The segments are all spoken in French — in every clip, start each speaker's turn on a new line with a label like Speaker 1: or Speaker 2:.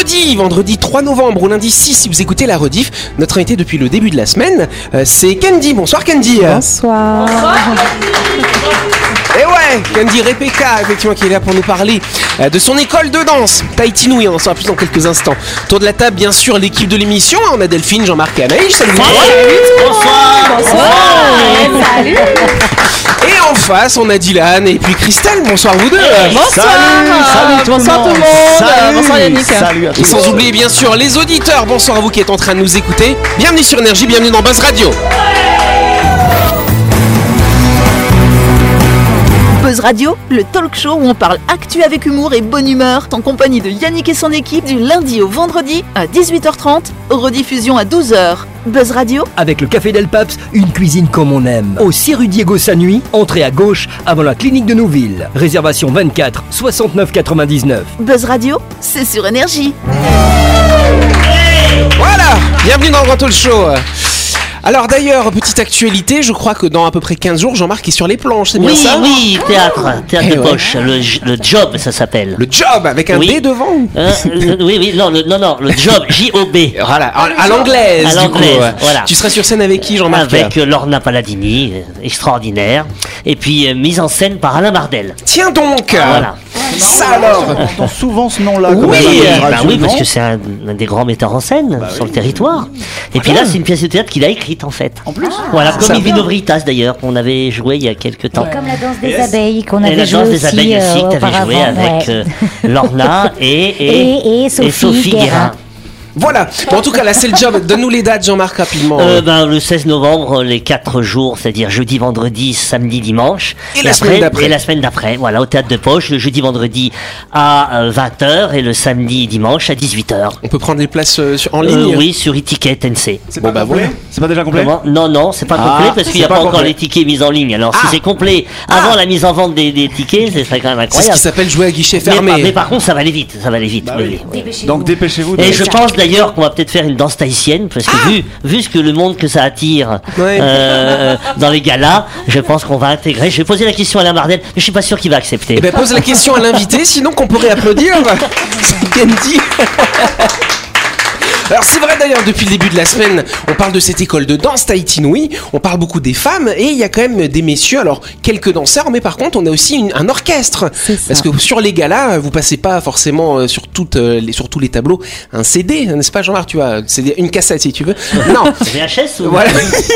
Speaker 1: vendredi, vendredi 3 novembre ou lundi 6 si vous écoutez la rediff. Notre invité depuis le début de la semaine, euh, c'est Candy. Bonsoir Candy.
Speaker 2: Bonsoir.
Speaker 1: Et ouais, Candy Rebecca, effectivement, qui est là pour nous parler euh, de son école de danse, Tahiti Nui, on en saura plus dans quelques instants. Tour de la table, bien sûr, l'équipe de l'émission. On a Delphine, Jean-Marc et Anaïs. Salut vous
Speaker 2: Salut.
Speaker 1: Et en face, on a Dylan et puis Christelle. Bonsoir vous deux.
Speaker 2: Bonsoir.
Speaker 3: Salut tout le
Speaker 2: Bonsoir
Speaker 3: monde.
Speaker 2: tout le monde.
Speaker 3: Salut.
Speaker 2: Bonsoir Yannick.
Speaker 3: Salut à
Speaker 1: Et
Speaker 3: tous.
Speaker 1: sans oublier bien sûr les auditeurs, bonsoir à vous qui êtes en train de nous écouter. Bienvenue sur Énergie, bienvenue dans Buzz Radio.
Speaker 4: Buzz Radio, le talk show où on parle actu avec humour et bonne humeur, en compagnie de Yannick et son équipe du lundi au vendredi à 18h30, rediffusion à 12h. Buzz Radio,
Speaker 5: Avec le Café Del Paps, une cuisine comme on aime. Au 6 rue Diego Sanui, entrée à gauche avant la clinique de Nouville. Réservation 24 69 99.
Speaker 4: Buzz Radio, c'est sur énergie.
Speaker 1: Voilà, bienvenue dans le Grand Talk Show. Alors d'ailleurs, petite actualité, je crois que dans à peu près 15 jours, Jean-Marc est sur les planches, c'est bien
Speaker 6: Oui,
Speaker 1: ça
Speaker 6: oui, théâtre, théâtre
Speaker 1: Eh
Speaker 6: de
Speaker 1: ouais.
Speaker 6: poche, le, le job, ça s'appelle.
Speaker 1: Le job avec un
Speaker 6: Oui.
Speaker 1: D devant
Speaker 6: Euh, le- oui, oui, non, le, non, non, le job, J-O-B.
Speaker 1: Voilà, à, à l'anglaise.
Speaker 6: À
Speaker 1: du coup.
Speaker 6: l'anglaise, voilà.
Speaker 1: Tu seras sur scène avec qui, Jean-Marc
Speaker 6: Avec euh, Lorna Paladini, euh, extraordinaire. Et puis euh, mise en scène par Alain Bardel.
Speaker 1: Tiens donc
Speaker 6: Voilà.
Speaker 1: Ça alors
Speaker 3: On entend souvent ce nom-là.
Speaker 1: Oui,
Speaker 3: quand même, à la
Speaker 1: bah
Speaker 6: Bah oui, parce que c'est un, un des grands metteurs en scène sur le territoire. Et puis là, c'est une pièce de théâtre qu'il a écrite en fait.
Speaker 3: En plus
Speaker 6: Voilà, comme
Speaker 1: Ça
Speaker 6: Invino Veritas d'ailleurs, qu'on avait joué il y a quelques temps.
Speaker 2: Comme la danse des abeilles qu'on
Speaker 6: Et
Speaker 2: avait
Speaker 6: la
Speaker 2: joué
Speaker 6: danse
Speaker 2: aussi,
Speaker 6: des abeilles aussi,
Speaker 2: euh,
Speaker 6: que tu avais joué
Speaker 2: auparavant,
Speaker 6: avec
Speaker 2: ouais.
Speaker 6: euh, Lorna et, et,
Speaker 2: Et- et Sophie Guérin.
Speaker 1: Voilà, bon, en tout cas là c'est le job, donne-nous les dates Jean-Marc rapidement.
Speaker 6: Euh, ben, le 16 novembre, les 4 jours, c'est-à-dire jeudi, vendredi, samedi, dimanche.
Speaker 1: Et la semaine d'après.
Speaker 6: Et la semaine d'après, voilà, au théâtre de poche, le jeudi, vendredi à 20h et le samedi, dimanche à 18h.
Speaker 1: On peut prendre les places euh, sur- en
Speaker 6: Euh,
Speaker 1: ligne
Speaker 6: oui, sur e-ticket NC.
Speaker 3: C'est
Speaker 1: Bon,
Speaker 3: pas
Speaker 1: bah,
Speaker 3: complet
Speaker 1: voilà.
Speaker 3: C'est pas déjà complet
Speaker 6: Comment non, non, c'est pas
Speaker 3: Ah,
Speaker 6: complet parce qu'il n'y a pas,
Speaker 3: pas
Speaker 6: encore les tickets mis en ligne. Alors
Speaker 1: Ah.
Speaker 6: si c'est complet avant la mise en vente des, des tickets, c'est serait quand même
Speaker 1: C'est ce
Speaker 6: incroyable.
Speaker 1: qui s'appelle jouer à guichet
Speaker 6: mais,
Speaker 1: fermé.
Speaker 6: mais par contre, ça va aller vite, ça va aller vite.
Speaker 3: Bah
Speaker 6: oui,
Speaker 3: oui.
Speaker 6: oui, oui.
Speaker 3: Donc dépêchez-vous. de-
Speaker 6: Et je pense d'ailleurs qu'on va peut-être faire une danse tahitienne, parce que vu, vu ce que le monde que ça attire
Speaker 1: Ouais.
Speaker 6: euh, dans les galas, je pense qu'on va intégrer. Je vais poser la question à Alain Bardel, mais je suis pas sûr qu'il va accepter.
Speaker 1: Eh ben pose la question à l'invité, sinon qu'on pourrait applaudir. Candy. Alors c'est vrai d'ailleurs depuis le début de la semaine, on parle de cette école de danse Tahiti Nui, on parle beaucoup des femmes et il y a quand même des messieurs, alors quelques danseurs, mais par contre on a aussi une- un orchestre. Parce que sur les galas, vous passez pas forcément euh, sur, toutes, euh, les, sur tous les tableaux un CD, n'est-ce pas Jean-Marc? Tu vois, c'est une cassette si tu veux. Non,
Speaker 6: VHS ou
Speaker 1: voilà.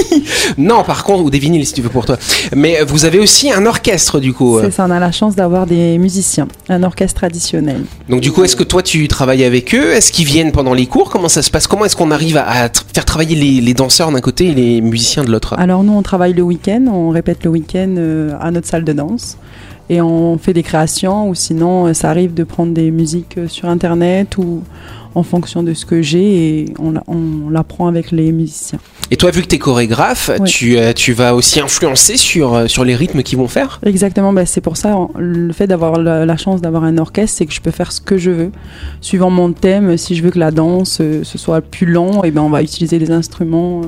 Speaker 1: non, par contre, ou des vinyles si tu veux pour toi. Mais euh, vous avez aussi un orchestre du coup.
Speaker 2: C'est ça, on a la chance d'avoir des musiciens, un orchestre traditionnel.
Speaker 1: Donc du coup, est-ce que toi tu travailles avec eux? Est-ce qu'ils viennent pendant les cours? Comment ça Comment? Est-ce qu'on arrive à, faire travailler les, les danseurs d'un côté et les musiciens de l'autre?
Speaker 2: Alors nous, on travaille le week-end, on répète le week-end euh, à notre salle de danse. Et on fait des créations, ou sinon, euh, ça arrive de prendre des musiques euh, sur Internet ou en fonction de ce que j'ai, et on, la- on l'apprend avec les musiciens.
Speaker 1: Et toi, vu que tu es chorégraphe, tu, tu vas aussi influencer sur, euh, sur les rythmes qu'ils vont faire?
Speaker 2: Exactement, bah, c'est pour ça, le fait d'avoir la, la chance d'avoir un orchestre, c'est que je peux faire ce que je veux. Suivant mon thème, si je veux que la danse euh, ce soit plus long, et ben on va utiliser les instruments euh,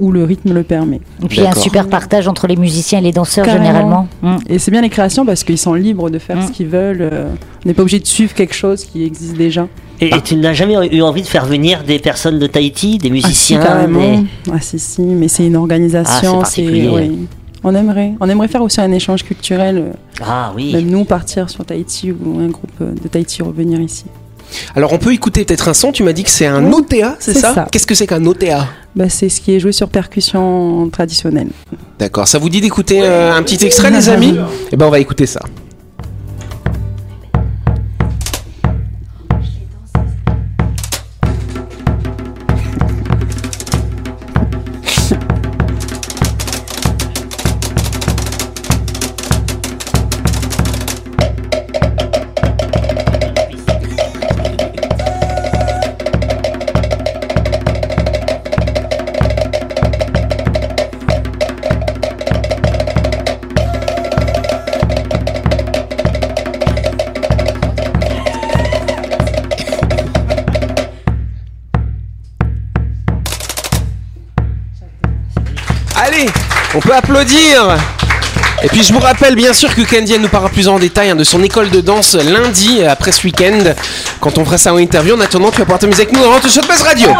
Speaker 2: où le rythme le permet.
Speaker 7: Et puis il y a un super partage entre les musiciens et les danseurs
Speaker 2: Carrément.
Speaker 7: généralement. Mm.
Speaker 2: Et c'est bien les créations parce qu'ils sont libres de faire
Speaker 7: Mm.
Speaker 2: ce qu'ils veulent. on n'est pas obligé de suivre quelque chose qui existe déjà.
Speaker 6: Et, et tu n'as jamais eu envie de faire venir des personnes de Tahiti, des
Speaker 2: Ah, si,
Speaker 6: musiciens
Speaker 2: carrément.
Speaker 6: des-
Speaker 2: Ah si, si, mais c'est une organisation.
Speaker 6: Ah, c'est particulier.
Speaker 2: oui. On aimerait. On aimerait faire aussi un échange culturel. euh,
Speaker 6: Ah oui.
Speaker 2: Même nous partir sur Tahiti ou un groupe euh, de Tahiti revenir ici.
Speaker 1: Alors on peut écouter peut-être un son, tu m'as dit que c'est un
Speaker 2: Oui,
Speaker 1: OTA, c'est
Speaker 2: c'est
Speaker 1: ça,
Speaker 2: ça.
Speaker 1: Qu'est-ce que c'est qu'un OTA
Speaker 2: Bah, c'est ce qui est joué sur percussion traditionnelle.
Speaker 1: D'accord, ça vous dit d'écouter euh, un petit extrait les amis Eh ben on va écouter ça. On peut applaudir Et puis je vous rappelle bien sûr que elle nous parlera plus en détail hein, de son école de danse lundi euh, après ce week-end quand on fera sa interview. En attendant, tu vas pouvoir t'amuser avec nous dans Rentre sur Buzz Radio.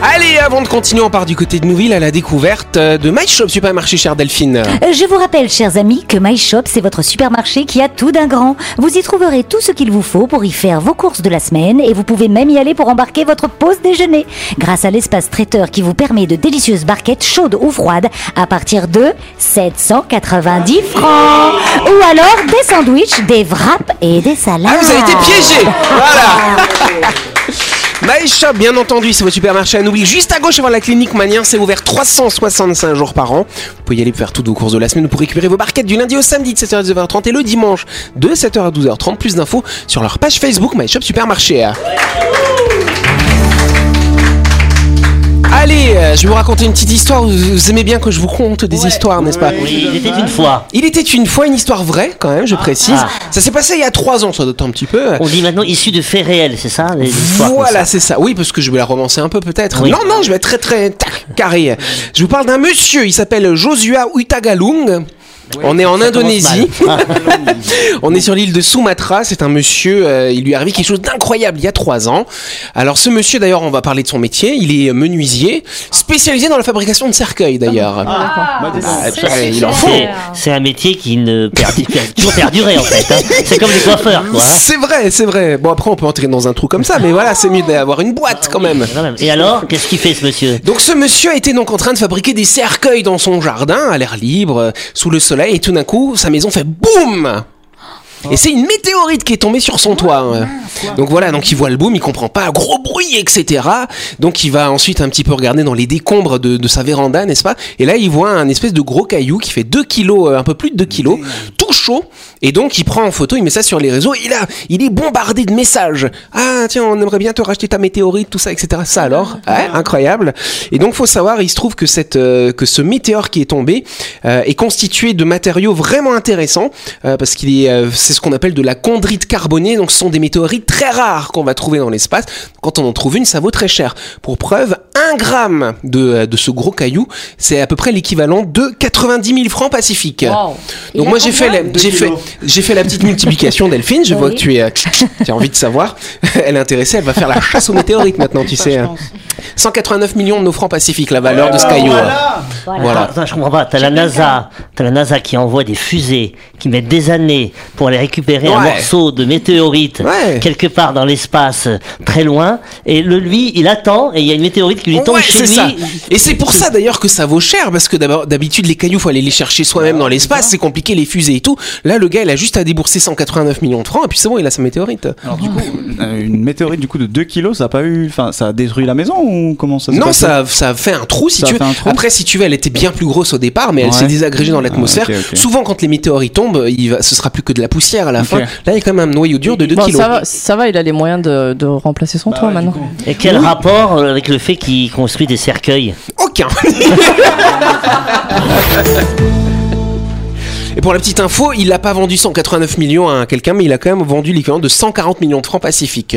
Speaker 1: Allez, avant de continuer, on part du côté de Nouville à la découverte euh, de My Shop Supermarché cher Delphine.
Speaker 7: Euh, Je vous rappelle, chers amis, que My Shop, c'est votre supermarché qui a tout d'un grand. Vous y trouverez tout ce qu'il vous faut pour y faire vos courses de la semaine et vous pouvez même y aller pour embarquer votre pause déjeuner. Grâce à l'espace traiteur qui vous permet de délicieuses barquettes chaudes ou froides à partir de 790 francs. Ou alors des sandwichs, des wraps et des salades.
Speaker 1: Ah, vous avez été piégé Voilà My Shop, bien entendu, c'est votre supermarché à Nouville. Juste à gauche avant la clinique Manien, c'est ouvert 365 jours par an. Vous pouvez y aller pour faire toutes vos courses de la semaine pour récupérer vos barquettes du lundi au samedi de 7h à 12h30 et le dimanche de 7h à 12h30. Plus d'infos sur leur page Facebook My Shop Supermarché. Allez, euh, je vais vous raconter une petite histoire. Vous, vous aimez bien que je vous conte des histoires, n'est-ce pas
Speaker 6: Oui, il était une fois.
Speaker 1: Il était une fois une histoire vraie, quand même, je précise.
Speaker 6: Ah.
Speaker 1: Ça s'est passé il y a 3 ans, ça doit être un petit peu.
Speaker 6: On dit maintenant issu de faits réels, c'est ça les histoires comme
Speaker 1: Voilà,
Speaker 6: ça.
Speaker 1: c'est ça. Oui, parce que je vais la romancer un peu peut-être.
Speaker 6: Oui.
Speaker 1: Non, non, je vais être très très tac, carré. Je vous parle d'un monsieur, il s'appelle Josua Utagalung. On est en Indonésie. On est sur l'île de Sumatra. C'est un monsieur. euh, il lui est arrivé quelque chose d'incroyable il y a trois ans. Alors ce monsieur, d'ailleurs, on va parler de son métier. Il est menuisier, spécialisé dans la fabrication de cercueils, d'ailleurs.
Speaker 3: Bah.
Speaker 1: Ah, en faut.
Speaker 6: C'est- un métier qui ne perdu, qui a toujours perduré en fait. hein. C'est comme les coiffeurs, quoi. hein.
Speaker 1: C'est vrai, c'est vrai. Bon après, on peut entrer dans un trou comme ça, mais voilà, c'est mieux d'avoir une boîte quand même.
Speaker 6: Quand même. Et alors, qu'est-ce qu'il fait ce monsieur?
Speaker 1: Donc ce monsieur était donc en train de fabriquer des cercueils dans son jardin, à l'air libre, euh, sous le soleil, et tout d'un coup, sa maison fait boum et c'est une météorite qui est tombée sur son toit. hein. Donc voilà, donc il voit le boom, il comprend pas, gros bruit, etc. Donc il va ensuite un petit peu regarder dans les décombres de, sa véranda, n'est-ce pas? Et là, il voit un espèce de gros caillou qui fait 2 kilos, euh, un peu plus de 2 kilos, tout chaud. Et donc il prend en photo, il met ça sur les réseaux, et là, il est bombardé de messages. Ah tiens, on aimerait bien te racheter ta météorite, tout ça, etc. Ça alors, ouais, incroyable. Et donc faut savoir, il se trouve que cette, euh, que ce météore qui est tombé euh, est constitué de matériaux vraiment intéressants parce qu'il est, c'est ce qu'on appelle de la chondrite carbonée. Donc ce sont des météorites très rares qu'on va trouver dans l'espace. Quand on en trouve une, ça vaut très cher. Pour preuve, un gramme de, de ce gros caillou, c'est à peu près l'équivalent de 90 000 francs pacifiques.
Speaker 2: Wow.
Speaker 1: Donc
Speaker 7: a
Speaker 1: moi j'ai fait, la, j'ai fait, j'ai fait la petite multiplication Delphine. Je vois que tu es, euh, tu as envie de savoir. Elle est intéressée. Elle va faire la chasse aux météorites maintenant, tu sais. hein. 189 millions de nos francs pacifiques, la valeur de ce caillou. hein.
Speaker 7: Voilà.
Speaker 1: Voilà.
Speaker 6: Attends, attends, je comprends pas. T'as la NASA, t'as la NASA qui envoie des fusées qui mettent des années pour aller récupérer un
Speaker 1: Ouais.
Speaker 6: morceau de météorite
Speaker 1: Ouais.
Speaker 6: quelque part dans l'espace, euh, très loin. Et le lui, il attend et il y a une météorite qui lui tombe
Speaker 1: Ouais,
Speaker 6: chez lui.
Speaker 1: ça. Et c'est pour ça d'ailleurs que ça vaut cher parce que d'abord d'habitude les cailloux faut aller les chercher soi-même dans l'espace, c'est compliqué les fusées et tout. Là le gars il a juste à débourser 189 millions de francs et puis c'est bon il a sa météorite.
Speaker 3: Alors du coup, euh, une météorite du coup de 2 kilos, ça a pas eu, enfin, ça a détruit la maison ou comment ça
Speaker 1: Non, ça, ça a fait un trou si
Speaker 3: Ça
Speaker 1: tu veux.
Speaker 3: un
Speaker 1: Après, si tu veux, elle était bien plus grosse au départ, mais elle s'est désagrégée dans l'atmosphère.
Speaker 3: Ah, ok.
Speaker 1: Souvent, quand les météorites tombent, il va, ce sera plus que de la poussière à la fin. Là, il y a quand même un noyau dur de 2
Speaker 2: Bon,
Speaker 1: kilos.
Speaker 2: ça, va, ça va, il a les moyens de, de remplacer son toit maintenant.
Speaker 6: Et quel rapport euh, avec le fait qu'il construit des cercueils?
Speaker 1: Aucun. Et pour la petite info, il n'a pas vendu 189 millions à quelqu'un, mais il a quand même vendu l'équivalent de 140 millions de francs pacifiques.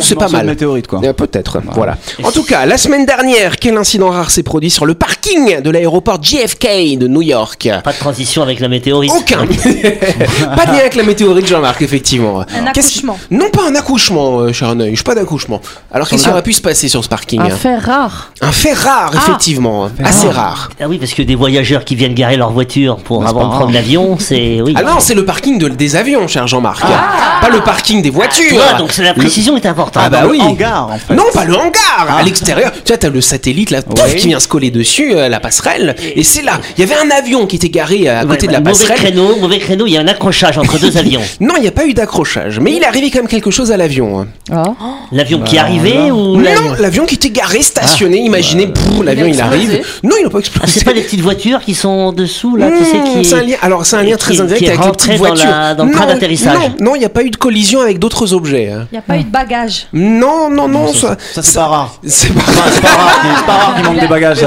Speaker 1: C'est pas mal.
Speaker 3: météorite quoi.
Speaker 1: Euh, Peut-être, voilà. En tout cas, la semaine dernière, quel incident rare s'est produit sur le parking de l'aéroport JFK de New York?
Speaker 6: Pas de transition avec la météorite.
Speaker 1: Aucun. pas de lien avec la météorite, Jean-Marc, effectivement.
Speaker 8: Un
Speaker 1: Qu'est-ce-
Speaker 8: accouchement.
Speaker 1: Non, pas un accouchement, euh, cher Neuil, pas d'accouchement. Alors, qu'est-ce qui aurait pu se passer sur ce parking
Speaker 2: Un fait rare.
Speaker 1: Un fait rare, effectivement. Assez rare.
Speaker 6: Ah oui, parce que des voyageurs qui viennent garer leur voiture pour
Speaker 3: Bah, c'est
Speaker 6: avant l'avion, c'est oui.
Speaker 1: Ah non, c'est le parking de- des avions, cher Jean-Marc. Pas le parking des
Speaker 6: Tu
Speaker 1: voitures.
Speaker 6: vois, donc c'est- la précision est importante.
Speaker 1: Ah bah oui.
Speaker 3: le hangar en fait.
Speaker 1: Non, pas le hangar, à l'extérieur. Tu vois, t'as le satellite là, pouf,
Speaker 3: Oui.
Speaker 1: qui vient se coller dessus, euh, la passerelle. Et c'est là. Il y avait un avion qui était garé à
Speaker 6: Ouais,
Speaker 1: côté de
Speaker 6: bah,
Speaker 1: la
Speaker 6: mauvais
Speaker 1: passerelle.
Speaker 6: créneau, mauvais créneau, il y a un accrochage entre deux avions.
Speaker 1: Non, il n'y a pas eu d'accrochage. Mais il est arrivé quand même quelque chose à l'avion. hein.
Speaker 2: Ah.
Speaker 6: L'avion qui est arrivé ou l'avion
Speaker 1: Non, l'avion qui était garé, stationné. Imaginez, pff, l'avion il, arrive. Non, il n'a pas
Speaker 6: Ah,
Speaker 1: explosé.
Speaker 6: c'est pas les petites voitures qui sont dessous là, tu sais
Speaker 1: Mmh,
Speaker 6: qui
Speaker 1: c'est un lien. Alors c'est un lien très
Speaker 6: qui
Speaker 1: indirect avec les petites voitures.
Speaker 6: dans le train
Speaker 1: Non,
Speaker 6: d'atterrissage.
Speaker 1: Non, non, il n'y a pas eu de collision avec d'autres objets. hein.
Speaker 8: Il n'y a pas eu de bagage.
Speaker 1: Non, non, non, ça,
Speaker 3: c'est pas rare.
Speaker 1: c'est pas.
Speaker 3: Enfin, c'est pas rare, qu'il- c'est pas rare qu'il manque des bagages.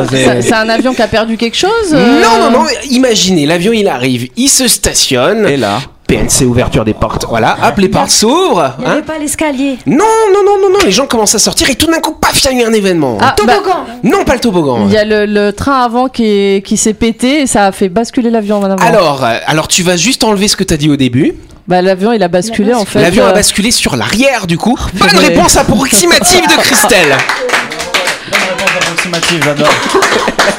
Speaker 2: C'est un avion qui a perdu quelque chose euh
Speaker 1: Non, non, non. Imaginez, l'avion il arrive, il se stationne.
Speaker 3: Et là,
Speaker 1: PNC, ouverture des portes. Voilà, hop, les portes s'ouvrent.
Speaker 7: Il n'y
Speaker 1: hein.
Speaker 7: avait pas l'escalier.
Speaker 1: Non, non, non, non, non, les gens commencent à sortir et tout d'un coup, paf, il y a eu un événement.
Speaker 8: Ah,
Speaker 7: Toboggan
Speaker 1: Non, pas le toboggan.
Speaker 8: Il y a le, le train avant qui, qui s'est pété et ça a fait basculer l'avion en avant.
Speaker 1: Alors, euh, alors tu vas juste enlever ce que t'as dit au début.
Speaker 8: Bah, l'avion il a basculé en fait.
Speaker 1: L'avion
Speaker 8: euh,
Speaker 1: a basculé sur l'arrière du coup. Bonne
Speaker 8: purée.
Speaker 1: réponse approximative de Christelle.
Speaker 3: Bonne réponse approximative, j'adore.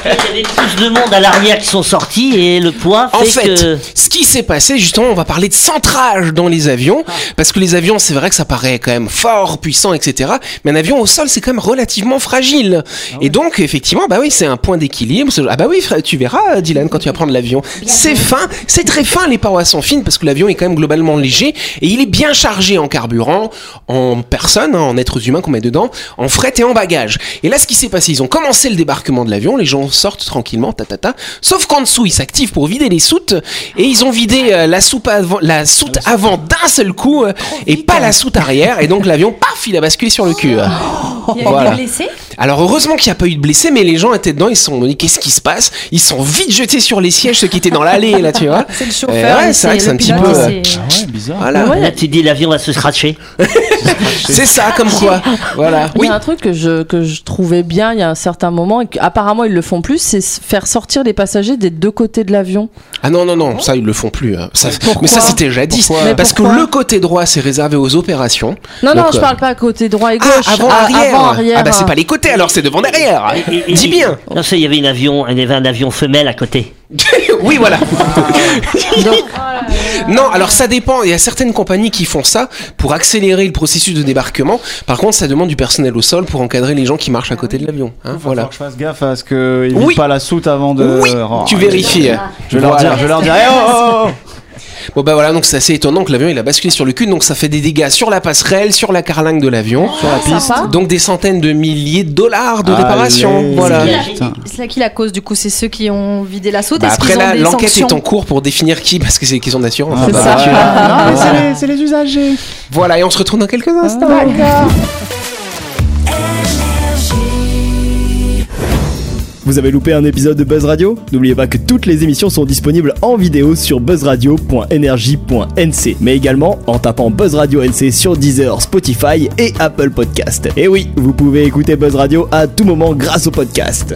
Speaker 6: Il y avait plus de monde à l'arrière qui sont sortis et le poids
Speaker 1: En
Speaker 6: fait,
Speaker 1: fait,
Speaker 6: que...
Speaker 1: ce qui s'est passé, justement, on va parler de centrage dans les avions, parce que les avions, c'est vrai que ça paraît quand même fort, puissant, etc. Mais un avion au sol, c'est quand même relativement fragile. Et donc, effectivement, bah oui, c'est un point d'équilibre. Ah bah oui, tu verras, Dylan, quand tu vas prendre l'avion. C'est fin, c'est très fin, les parois sont fines, parce que l'avion est quand même globalement léger, et il est bien chargé en carburant, en personnes, hein, en êtres humains qu'on met dedans, en fret et en bagages. Et là, ce qui s'est passé, ils ont commencé le débarquement de l'avion, les gens sortent tranquillement, ta ta ta. Sauf qu'en dessous, ils s'activent pour vider les soutes, et ils ont vidé euh, la soupe avant, la soute avant d'un seul coup, euh, et pas la soute arrière, et donc l'avion, paf, il a basculé sur le cul.
Speaker 7: Il y a eu des blessés?
Speaker 1: Alors heureusement qu'il n'y a pas eu de blessés, mais les gens étaient dedans, ils se sont dit qu'est-ce qui se passe? Ils sont vite jetés sur les sièges, ceux qui étaient dans l'allée là, tu vois.
Speaker 7: C'est le
Speaker 1: Euh,
Speaker 7: chauffeur.
Speaker 1: ouais, c'est vrai que c'est un petit peu,
Speaker 7: c'est-
Speaker 3: Ah ouais, bizarre.
Speaker 1: Voilà,
Speaker 8: Ouais.
Speaker 6: Là, tu dis l'avion va se scratcher.
Speaker 1: c'est ça comme quoi. Voilà.
Speaker 8: Il
Speaker 1: Oui.
Speaker 8: y a un truc que je, que je trouvais bien il y a un certain moment, et qu'apparemment ils le font plus, c'est faire sortir les passagers des deux côtés de l'avion.
Speaker 1: Ah non non non, ça ils le font plus. hein. Ça- mais ça c'était jadis.
Speaker 3: Pourquoi
Speaker 1: Parce que le côté droit c'est réservé aux opérations.
Speaker 8: Non, non,
Speaker 1: Donc,
Speaker 8: je
Speaker 1: euh,
Speaker 8: parle pas côté droit et
Speaker 1: Ah,
Speaker 8: gauche.
Speaker 1: avant
Speaker 8: Ah,
Speaker 1: arrière.
Speaker 8: avant, arrière.
Speaker 1: Ah bah c'est pas les côtés alors c'est devant derrière.
Speaker 6: Et- et-
Speaker 1: Dis bien.
Speaker 6: Non, ça, il y avait une avion, il y avait un avion femelle à côté.
Speaker 1: oui voilà.
Speaker 8: Donc,
Speaker 1: Non, alors ça dépend. Il y a certaines compagnies qui font ça pour accélérer le processus de débarquement. Par contre, ça demande du personnel au sol pour encadrer les gens qui marchent à côté de l'avion. Hein,
Speaker 3: Faut
Speaker 1: voilà.
Speaker 3: que je fasse gaffe à ce qu'ils
Speaker 1: Oui.
Speaker 3: pas la soute avant de.
Speaker 1: Oui,
Speaker 3: Oh,
Speaker 1: tu vérifies.
Speaker 3: Je vais leur dire, je vais leur dire, eh, oh, oh.
Speaker 1: Bon bah voilà, donc c'est assez étonnant que l'avion il a basculé sur le cul, donc ça fait des dégâts sur la passerelle, sur la carlingue de l'avion,
Speaker 3: sur la piste.
Speaker 8: sympa.
Speaker 1: donc des centaines de milliers de dollars de
Speaker 3: Allez.
Speaker 1: réparation. Voilà.
Speaker 9: C'est là qui la cause du coup? C'est ceux qui ont vidé la soute
Speaker 1: Bah, après là, l'enquête est en cours pour définir qui, parce que c'est des questions d'assurance.
Speaker 3: Ah,
Speaker 8: C'est
Speaker 3: bah,
Speaker 8: ça.
Speaker 3: ouais.
Speaker 8: Ah,
Speaker 3: c'est les- c'est les usagers.
Speaker 1: Voilà, et on se retrouve dans quelques instants.
Speaker 10: Vous avez loupé un épisode de Buzz Radio? N'oubliez pas que toutes les émissions sont disponibles en vidéo sur buzzradio.energie.nc, mais également en tapant Buzz Radio NC sur Deezer, Spotify et Apple Podcast. Et oui, vous pouvez écouter Buzz Radio à tout moment grâce au podcast.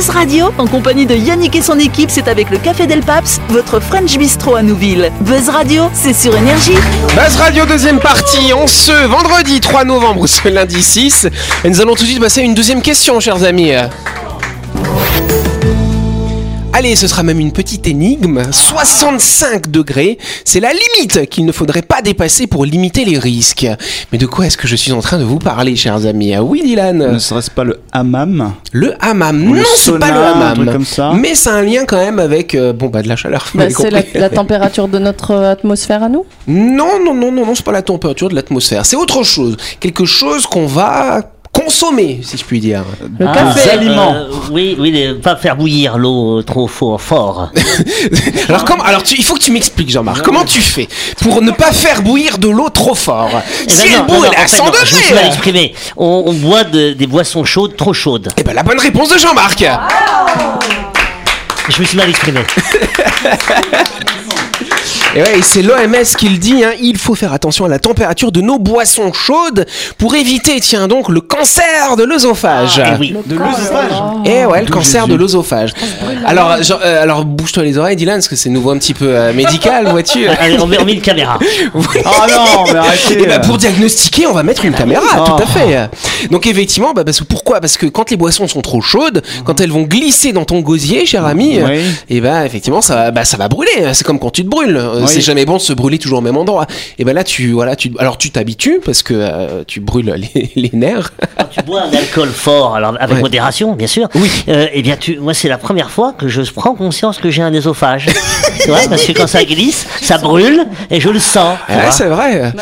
Speaker 4: Buzz Radio, en compagnie de Yannick et son équipe, c'est avec le Café Del Paps, votre French Bistro à Nouville. Buzz Radio, c'est sur Énergie.
Speaker 1: Buzz Radio deuxième partie, en ce vendredi 3 novembre, ce lundi 6. Et nous allons tout de suite passer à une deuxième question, chers amis. Allez, ce sera même une petite énigme. 65 degrés, c'est la limite qu'il ne faudrait pas dépasser pour limiter les risques. Mais de quoi est-ce que je suis en train de vous parler, chers amis? Ah Oui,
Speaker 3: Ne
Speaker 1: Dylan
Speaker 3: serait-ce pas le hammam?
Speaker 1: Le hammam. Non, c'est pas le hammam.
Speaker 3: comme ça?
Speaker 1: Mais c'est un lien quand même avec euh, bon bah de la chaleur.
Speaker 8: bah, c'est la, la température de notre euh, atmosphère à nous?
Speaker 1: Non, non, non, non, non, c'est pas la température de l'atmosphère. C'est autre chose. Quelque chose qu'on va consommer, si je puis dire.
Speaker 8: Le
Speaker 6: Ah,
Speaker 8: café.
Speaker 6: euh,
Speaker 3: aliments.
Speaker 6: euh, oui, oui, les- pas faire bouillir l'eau euh, trop fort. fort.
Speaker 1: Alors, comment, alors tu- il faut que tu m'expliques, Jean-Marc. Comment tu fais pour ne pas faire bouillir de l'eau trop fort
Speaker 6: Eh
Speaker 1: Si
Speaker 6: ben
Speaker 1: elle
Speaker 6: non,
Speaker 1: bout,
Speaker 6: non,
Speaker 1: elle
Speaker 6: non,
Speaker 1: est à
Speaker 6: en fait,
Speaker 1: 100
Speaker 6: non, Je me suis mal
Speaker 1: degrés.
Speaker 6: exprimé. On, on boit de- des boissons chaudes, trop chaudes.
Speaker 1: Eh ben, la bonne réponse de Jean-Marc.
Speaker 6: Je me suis mal exprimé.
Speaker 1: Et ouais, et c'est l'OMS qui le dit, hein, il faut faire attention à la température de nos boissons chaudes pour éviter, tiens donc, le cancer de l'œsophage.
Speaker 6: Eh oui.
Speaker 3: De l'œsophage
Speaker 1: Eh ouais, le cancer
Speaker 3: Jésus.
Speaker 1: de l'œsophage. Alors, genre, euh, alors bouge-toi les oreilles, Dylan, parce que c'est nouveau un petit peu euh, médical, vois-tu.
Speaker 6: Allez, on met, on met une caméra.
Speaker 1: Oui.
Speaker 3: Oh non, mais arrêtez
Speaker 1: Et bah, pour diagnostiquer, on va mettre une caméra,
Speaker 3: Oh.
Speaker 1: tout à fait. Donc effectivement, bah, parce que pourquoi? Parce que quand les boissons sont trop chaudes, quand elles vont glisser dans ton gosier, cher ami,
Speaker 3: Oui.
Speaker 1: et bah effectivement, ça, va- bah, ça va brûler. C'est comme quand tu te brûles. Euh,
Speaker 3: Oui.
Speaker 1: C'est jamais bon de se brûler toujours au même endroit. Et ben là, tu voilà, tu alors tu t'habitues parce que euh, tu brûles les, les nerfs.
Speaker 6: Quand tu bois un alcool fort, alors avec
Speaker 1: Ouais.
Speaker 6: modération, bien sûr.
Speaker 1: Oui.
Speaker 6: Euh, eh bien, tu, moi, c'est la première fois que je prends conscience que j'ai un œsophage. tu vois, parce que quand ça glisse, ça brûle et je le sens.
Speaker 1: Ouais, c'est vrai.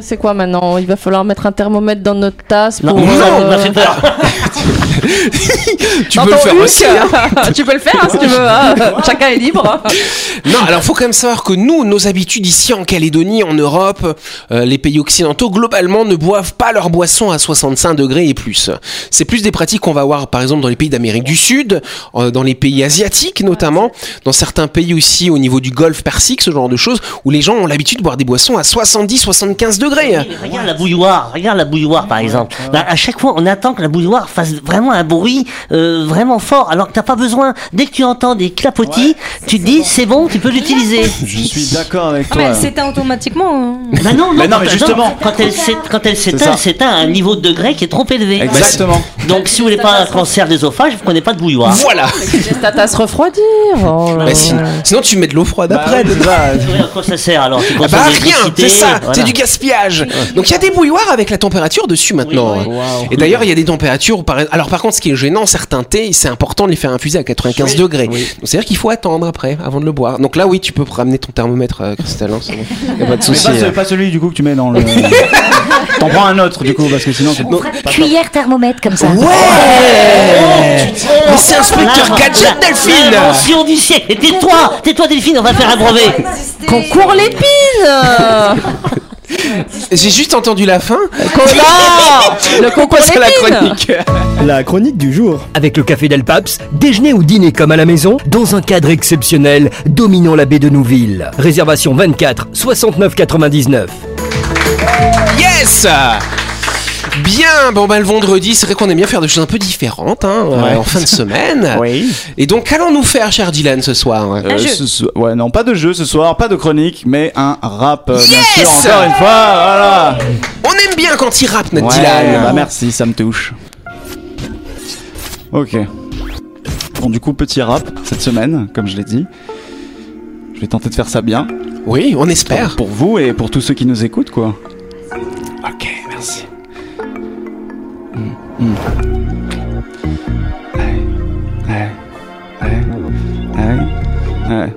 Speaker 8: C'est quoi maintenant? Il va falloir mettre un thermomètre dans notre tasse
Speaker 6: Non,
Speaker 8: pour.
Speaker 6: ça
Speaker 8: euh,
Speaker 6: peur.
Speaker 1: tu
Speaker 8: Dans
Speaker 1: peux le faire
Speaker 8: huc,
Speaker 1: aussi. hein.
Speaker 8: tu peux le faire hein, si tu veux. hein. Chacun est libre.
Speaker 1: Non, alors faut quand même savoir que nous, nos habitudes ici en Calédonie, en Europe, euh, les pays occidentaux, globalement, ne boivent pas leur boisson à 65 degrés et plus. C'est plus des pratiques qu'on va voir, par exemple, dans les pays d'Amérique du Sud, euh, dans les pays asiatiques notamment, dans certains pays aussi au niveau du Golfe Persique, ce genre de choses, où les gens ont l'habitude de boire des boissons à 70-75 degrés.
Speaker 6: Oui, mais regarde la bouilloire, regarde la bouilloire par exemple. Bah, à chaque fois, on attend que la bouilloire fasse vraiment un bruit euh, vraiment fort, alors que t'as pas besoin. Dès que tu entends des clapotis, tu te dis c'est bon, tu peux l'utiliser.
Speaker 3: Je suis d'accord avec
Speaker 9: Ah,
Speaker 3: toi.
Speaker 9: mais s'éteint automatiquement. hein.
Speaker 6: Bah non,
Speaker 3: Mais non,
Speaker 6: quand-
Speaker 3: mais justement.
Speaker 6: quand elle quand s'éteint, elle s'éteint à un niveau de degré qui est trop élevé.
Speaker 3: Exactement.
Speaker 6: Donc si vous voulez pas un cancer d'œsophage, vous prenez pas de bouilloire.
Speaker 1: Voilà.
Speaker 8: Laisse ta tasse refroidir. Oh
Speaker 1: Bah, sinon, sinon, tu mets de l'eau froide
Speaker 3: Bah,
Speaker 1: après.
Speaker 6: Oui, à quoi ça sert alors? Tu
Speaker 1: Ah bah rien, c'est ça,
Speaker 6: voilà.
Speaker 1: c'est du gaspillage. Donc il y a des bouilloires avec la température dessus maintenant.
Speaker 6: Oui, oui.
Speaker 1: Et d'ailleurs il y a des températures. Par- Alors par contre, ce qui est gênant, certains thés, c'est important de les faire infuser à 95 degrés. Donc c'est-à-dire qu'il faut attendre après, avant de le boire. Donc là, oui, tu peux ramener ton thermomètre, euh, Christelle. hein, c'est bon. Y a pas de
Speaker 3: Mais
Speaker 1: souci.
Speaker 3: pas, ce- pas celui du coup que tu mets dans le. T'en prends un autre du coup parce que sinon c'est.
Speaker 7: On ferait cuillère thermomètre comme ça.
Speaker 1: Ouais Mais c'est inspecteur gadget, Delphine
Speaker 6: L'invention du siècle. Tais-toi, tais-toi Delphine, on va faire un brevet.
Speaker 8: Concours l'épine
Speaker 1: J'ai juste entendu la fin.
Speaker 8: Connard Le concours
Speaker 1: Passe à la
Speaker 8: l'épine
Speaker 1: chronique.
Speaker 10: La chronique du jour.
Speaker 5: Avec le café Del Paps, déjeuner ou dîner comme à la maison, dans un cadre exceptionnel, dominant la baie de Nouville. Réservation 24 69 99.
Speaker 1: Yes Bien, bon bah le vendredi, c'est vrai qu'on aime bien faire des choses un peu différentes hein, euh, en fin de semaine.
Speaker 3: Oui.
Speaker 1: Et donc, qu'allons-nous faire, cher Dylan, ce soir?
Speaker 3: Euh,
Speaker 9: jeu.
Speaker 3: ce so- ouais, non, pas de jeu ce soir, pas de chronique, mais un rap. euh, bien
Speaker 1: Yes
Speaker 3: sûr, encore une fois, voilà.
Speaker 1: On aime bien quand il rappe, notre
Speaker 3: Ouais,
Speaker 1: Dylan.
Speaker 3: bah merci, ça me touche. Ok. Bon, du coup, petit rap cette semaine, comme je l'ai dit. Je vais tenter de faire ça bien.
Speaker 1: Oui, on espère.
Speaker 3: Pour vous et pour tous ceux qui nous écoutent, quoi.
Speaker 1: Ok, merci.
Speaker 3: Ouais, ouais, ouais, ouais.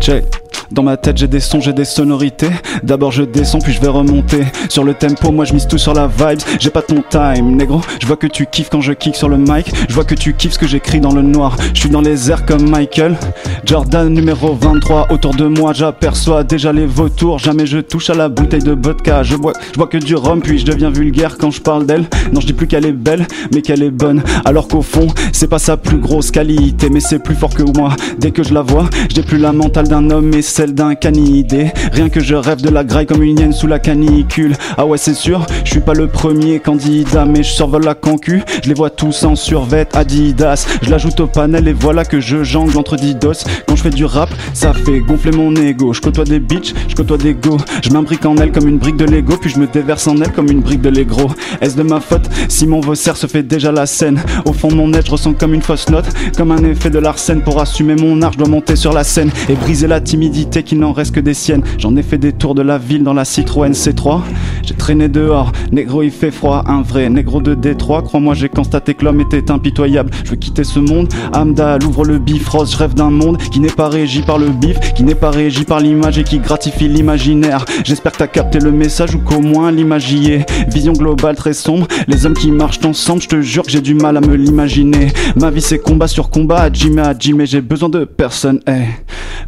Speaker 3: Check. Dans ma tête j'ai des sons, j'ai des sonorités. D'abord je descends puis je vais remonter. Sur le tempo moi je mise tout sur la vibe. J'ai pas ton time négro. Je vois que tu kiffes quand je kick sur le mic. Je vois que tu kiffes ce que j'écris dans le noir. Je suis dans les airs comme Michael Jordan numéro 23 Autour de moi j'aperçois déjà les vautours. Jamais je touche à la bouteille de vodka. Je bois, je que du rhum puis je deviens vulgaire quand je parle d'elle. Non je dis plus qu'elle est belle mais qu'elle est bonne. Alors qu'au fond c'est pas sa plus grosse qualité Mais c'est plus fort que moi. Dès que je la vois j'ai plus la mentale d'un homme mais celle d'un canidé. Rien que je rêve de la graille comme une hyène sous la canicule. Ah ouais c'est sûr je suis pas le premier candidat Mais je survole la concu. Je les vois tous en survêt Adidas. Je l'ajoute au panel et voilà que je jongle entre didos. Quand je fais du rap ça fait gonfler mon ego. Je côtoie des bitches, je côtoie des go. Je m'imbrique en elle comme une brique de Lego Puis je me déverse en elle comme une brique de Lego Est-ce de ma faute si mon Vaucer se fait déjà la scène? Au fond mon être je ressens comme une fausse note Comme un effet de l'arsène. Pour assumer mon art je dois monter sur la scène Et briser la timidité qu'il n'en reste que des siennes. J'en ai fait des tours de la ville dans la Citroën C3 J'ai traîné dehors, négro il fait froid. Un vrai négro de Détroit. Crois-moi j'ai constaté que l'homme était impitoyable. Je veux quitter ce monde. Amdal ouvre le bifrost. Je rêve d'un monde qui n'est pas régi par le bif Qui n'est pas régi par l'image et qui gratifie l'imaginaire. J'espère que t'as capté le message ou qu'au moins l'imagier Vision globale très sombre. Les hommes qui marchent ensemble Je te jure que j'ai du mal à me l'imaginer. Ma vie c'est combat sur combat. À Jimmy à Jimmy J'ai besoin de personne. Eh.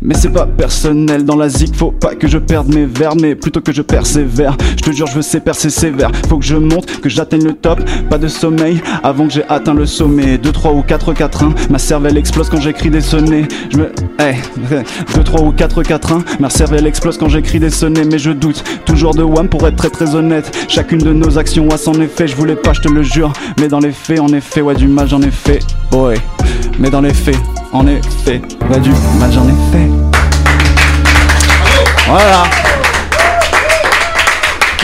Speaker 3: Mais c'est pas dans la zik Faut pas que je perde mes verbes Mais plutôt que je persévère. Je te jure je veux ces percer sévère Faut que je monte, que j'atteigne le top. Pas de sommeil avant que j'ai atteint le sommet. 2, 3 ou 4, 4, 1 Ma cervelle explose quand j'écris des sonnets. Je me... Eh 2, 3 ou 4, 4, 1 Ma cervelle explose quand j'écris des sonnets. Mais je doute toujours de WAM pour être très très honnête. Chacune de nos actions a son effet. Je voulais pas je te le jure. Mais dans les faits en effet ouais du mal j'en ai fait. Ouais. Mais dans les faits en effet. Ouais du mal j'en ai fait Voilà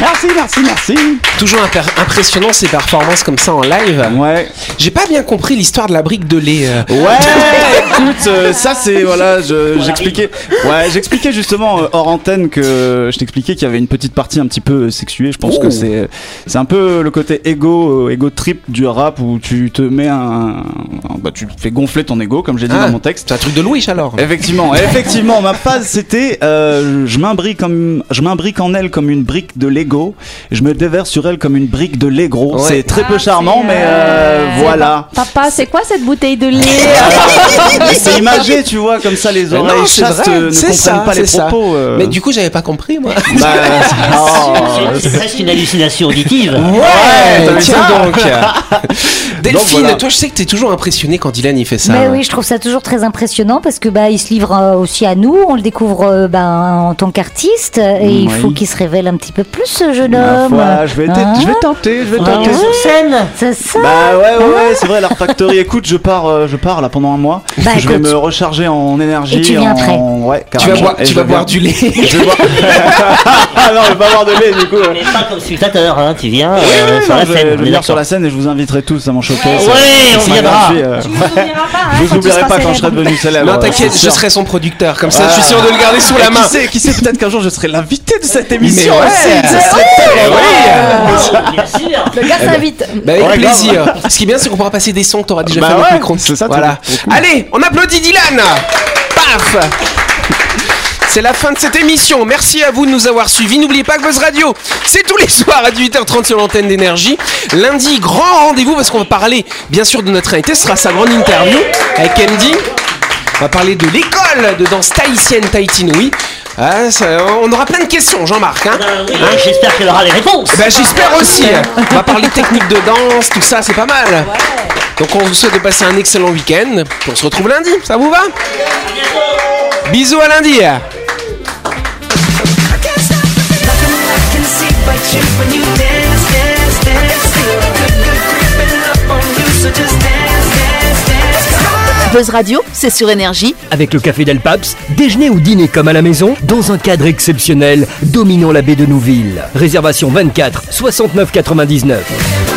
Speaker 3: Merci, merci, merci.
Speaker 1: Toujours impressionnant ces performances comme ça en live.
Speaker 3: Ouais.
Speaker 1: J'ai pas bien compris l'histoire de la brique de lait. euh.
Speaker 3: Ouais, euh, ça c'est voilà, je- j'expliquais, ouais, j'expliquais justement euh, hors antenne que je t'expliquais qu'il y avait une petite partie un petit peu euh, sexuée. Je pense
Speaker 1: Oh.
Speaker 3: que c'est, c'est un peu le côté ego, ego trip du rap où tu te mets un, un- bah tu fais gonfler ton ego comme j'ai dit
Speaker 1: Ah,
Speaker 3: dans mon texte.
Speaker 1: C'est un truc de Louis alors.
Speaker 3: Effectivement, effectivement, ma phase c'était euh, je m'imbrique comme je m'imbrique en elle comme une brique de Lego. Je me déverse sur elle comme une brique de Lego.
Speaker 1: Ouais.
Speaker 3: C'est très peu
Speaker 9: Ah,
Speaker 3: charmant, mais
Speaker 9: euh,
Speaker 3: voilà.
Speaker 9: Papa, c'est quoi cette bouteille de lait?
Speaker 3: c'est imagé, tu vois, comme ça les oreilles chastes
Speaker 1: vrai,
Speaker 3: ne
Speaker 1: c'est
Speaker 3: comprennent
Speaker 1: ça,
Speaker 3: pas les
Speaker 1: ça.
Speaker 3: propos. euh.
Speaker 1: Mais du coup, j'avais pas compris, moi.
Speaker 3: Bah, oh.
Speaker 6: C'est c'est presque une hallucination auditive.
Speaker 1: Ouais, tiens
Speaker 3: ça
Speaker 1: donc. Delphine,
Speaker 3: voilà.
Speaker 1: toi, je sais que t'es toujours impressionné quand Dylan il fait ça.
Speaker 7: Mais oui, je trouve ça toujours très impressionnant parce que bah il se livre euh, aussi à nous, on le découvre euh, ben, en tant qu'artiste et il faut qu'il se révèle un petit peu plus ce jeune
Speaker 3: Ma
Speaker 7: homme.
Speaker 3: foi, je vais,
Speaker 7: Hein
Speaker 3: je vais tenter, je vais
Speaker 6: Ah,
Speaker 3: tenter.
Speaker 6: sur scène.
Speaker 7: C'est ça.
Speaker 3: Bah ouais ouais ouais c'est vrai la Factory écoute je pars euh, je pars là pendant un mois
Speaker 7: Bah,
Speaker 3: je vais me recharger en énergie
Speaker 7: Et tu viens
Speaker 3: en...
Speaker 7: après.
Speaker 3: ouais
Speaker 1: Tu vas boire, tu vas du lait.
Speaker 3: je vais boire ah non je vais pas boire de lait du coup euh.
Speaker 6: Mais pas comme spectateur, hein. Tu viens euh, sur
Speaker 3: non,
Speaker 6: la
Speaker 3: je vais-
Speaker 6: scène.
Speaker 3: je
Speaker 6: on
Speaker 3: vais venir sur la scène et je vous inviterai tous à mon showcase.
Speaker 6: Ouais, on
Speaker 3: c'est
Speaker 6: viendra.
Speaker 3: gratuit, euh.
Speaker 9: Tu nous oublieras pas, hein,
Speaker 3: Je vous oublierai pas quand je serai devenu célèbre.
Speaker 1: Non, t'inquiète, je serai son producteur. Comme ça, je suis sûr de le garder sous la main.
Speaker 3: Qui sait, qui sait peut-être qu'un jour je serai l'invité de cette émission.
Speaker 1: Eh oui.
Speaker 9: Le gars s'invite.
Speaker 1: Bah, avec plaisir. Ce qui est bien, c'est qu'on pourra passer des sons que t'auras déjà
Speaker 3: Bah
Speaker 1: fait avec
Speaker 3: ouais,
Speaker 1: micro. Voilà. Allez, on applaudit Dylan. Paf. C'est la fin de cette émission. Merci à vous de nous avoir suivis. N'oubliez pas que Buzz Radio, c'est tous les soirs à 18h30 sur l'antenne d'énergie. Lundi, grand rendez-vous parce qu'on va parler, bien sûr, de notre invité. Ce sera sa grande interview avec Andy. On va parler de l'école de danse tahitienne Tahitinoui. Ah, ça- on aura plein de questions, Jean-Marc. Hein
Speaker 6: Ben oui, J'espère qu'elle aura les réponses.
Speaker 1: ben, j'espère aussi. On va parler technique de danse, tout ça, c'est pas mal. Donc on vous souhaite de passer un excellent week-end. On se retrouve lundi, ça vous va? Bisous à lundi.
Speaker 4: Buzz Radio, c'est sur énergie.
Speaker 5: Avec le café Del Paps, déjeuner ou dîner comme à la maison, dans un cadre exceptionnel, dominant la baie de Nouville. Réservation 24 69 99.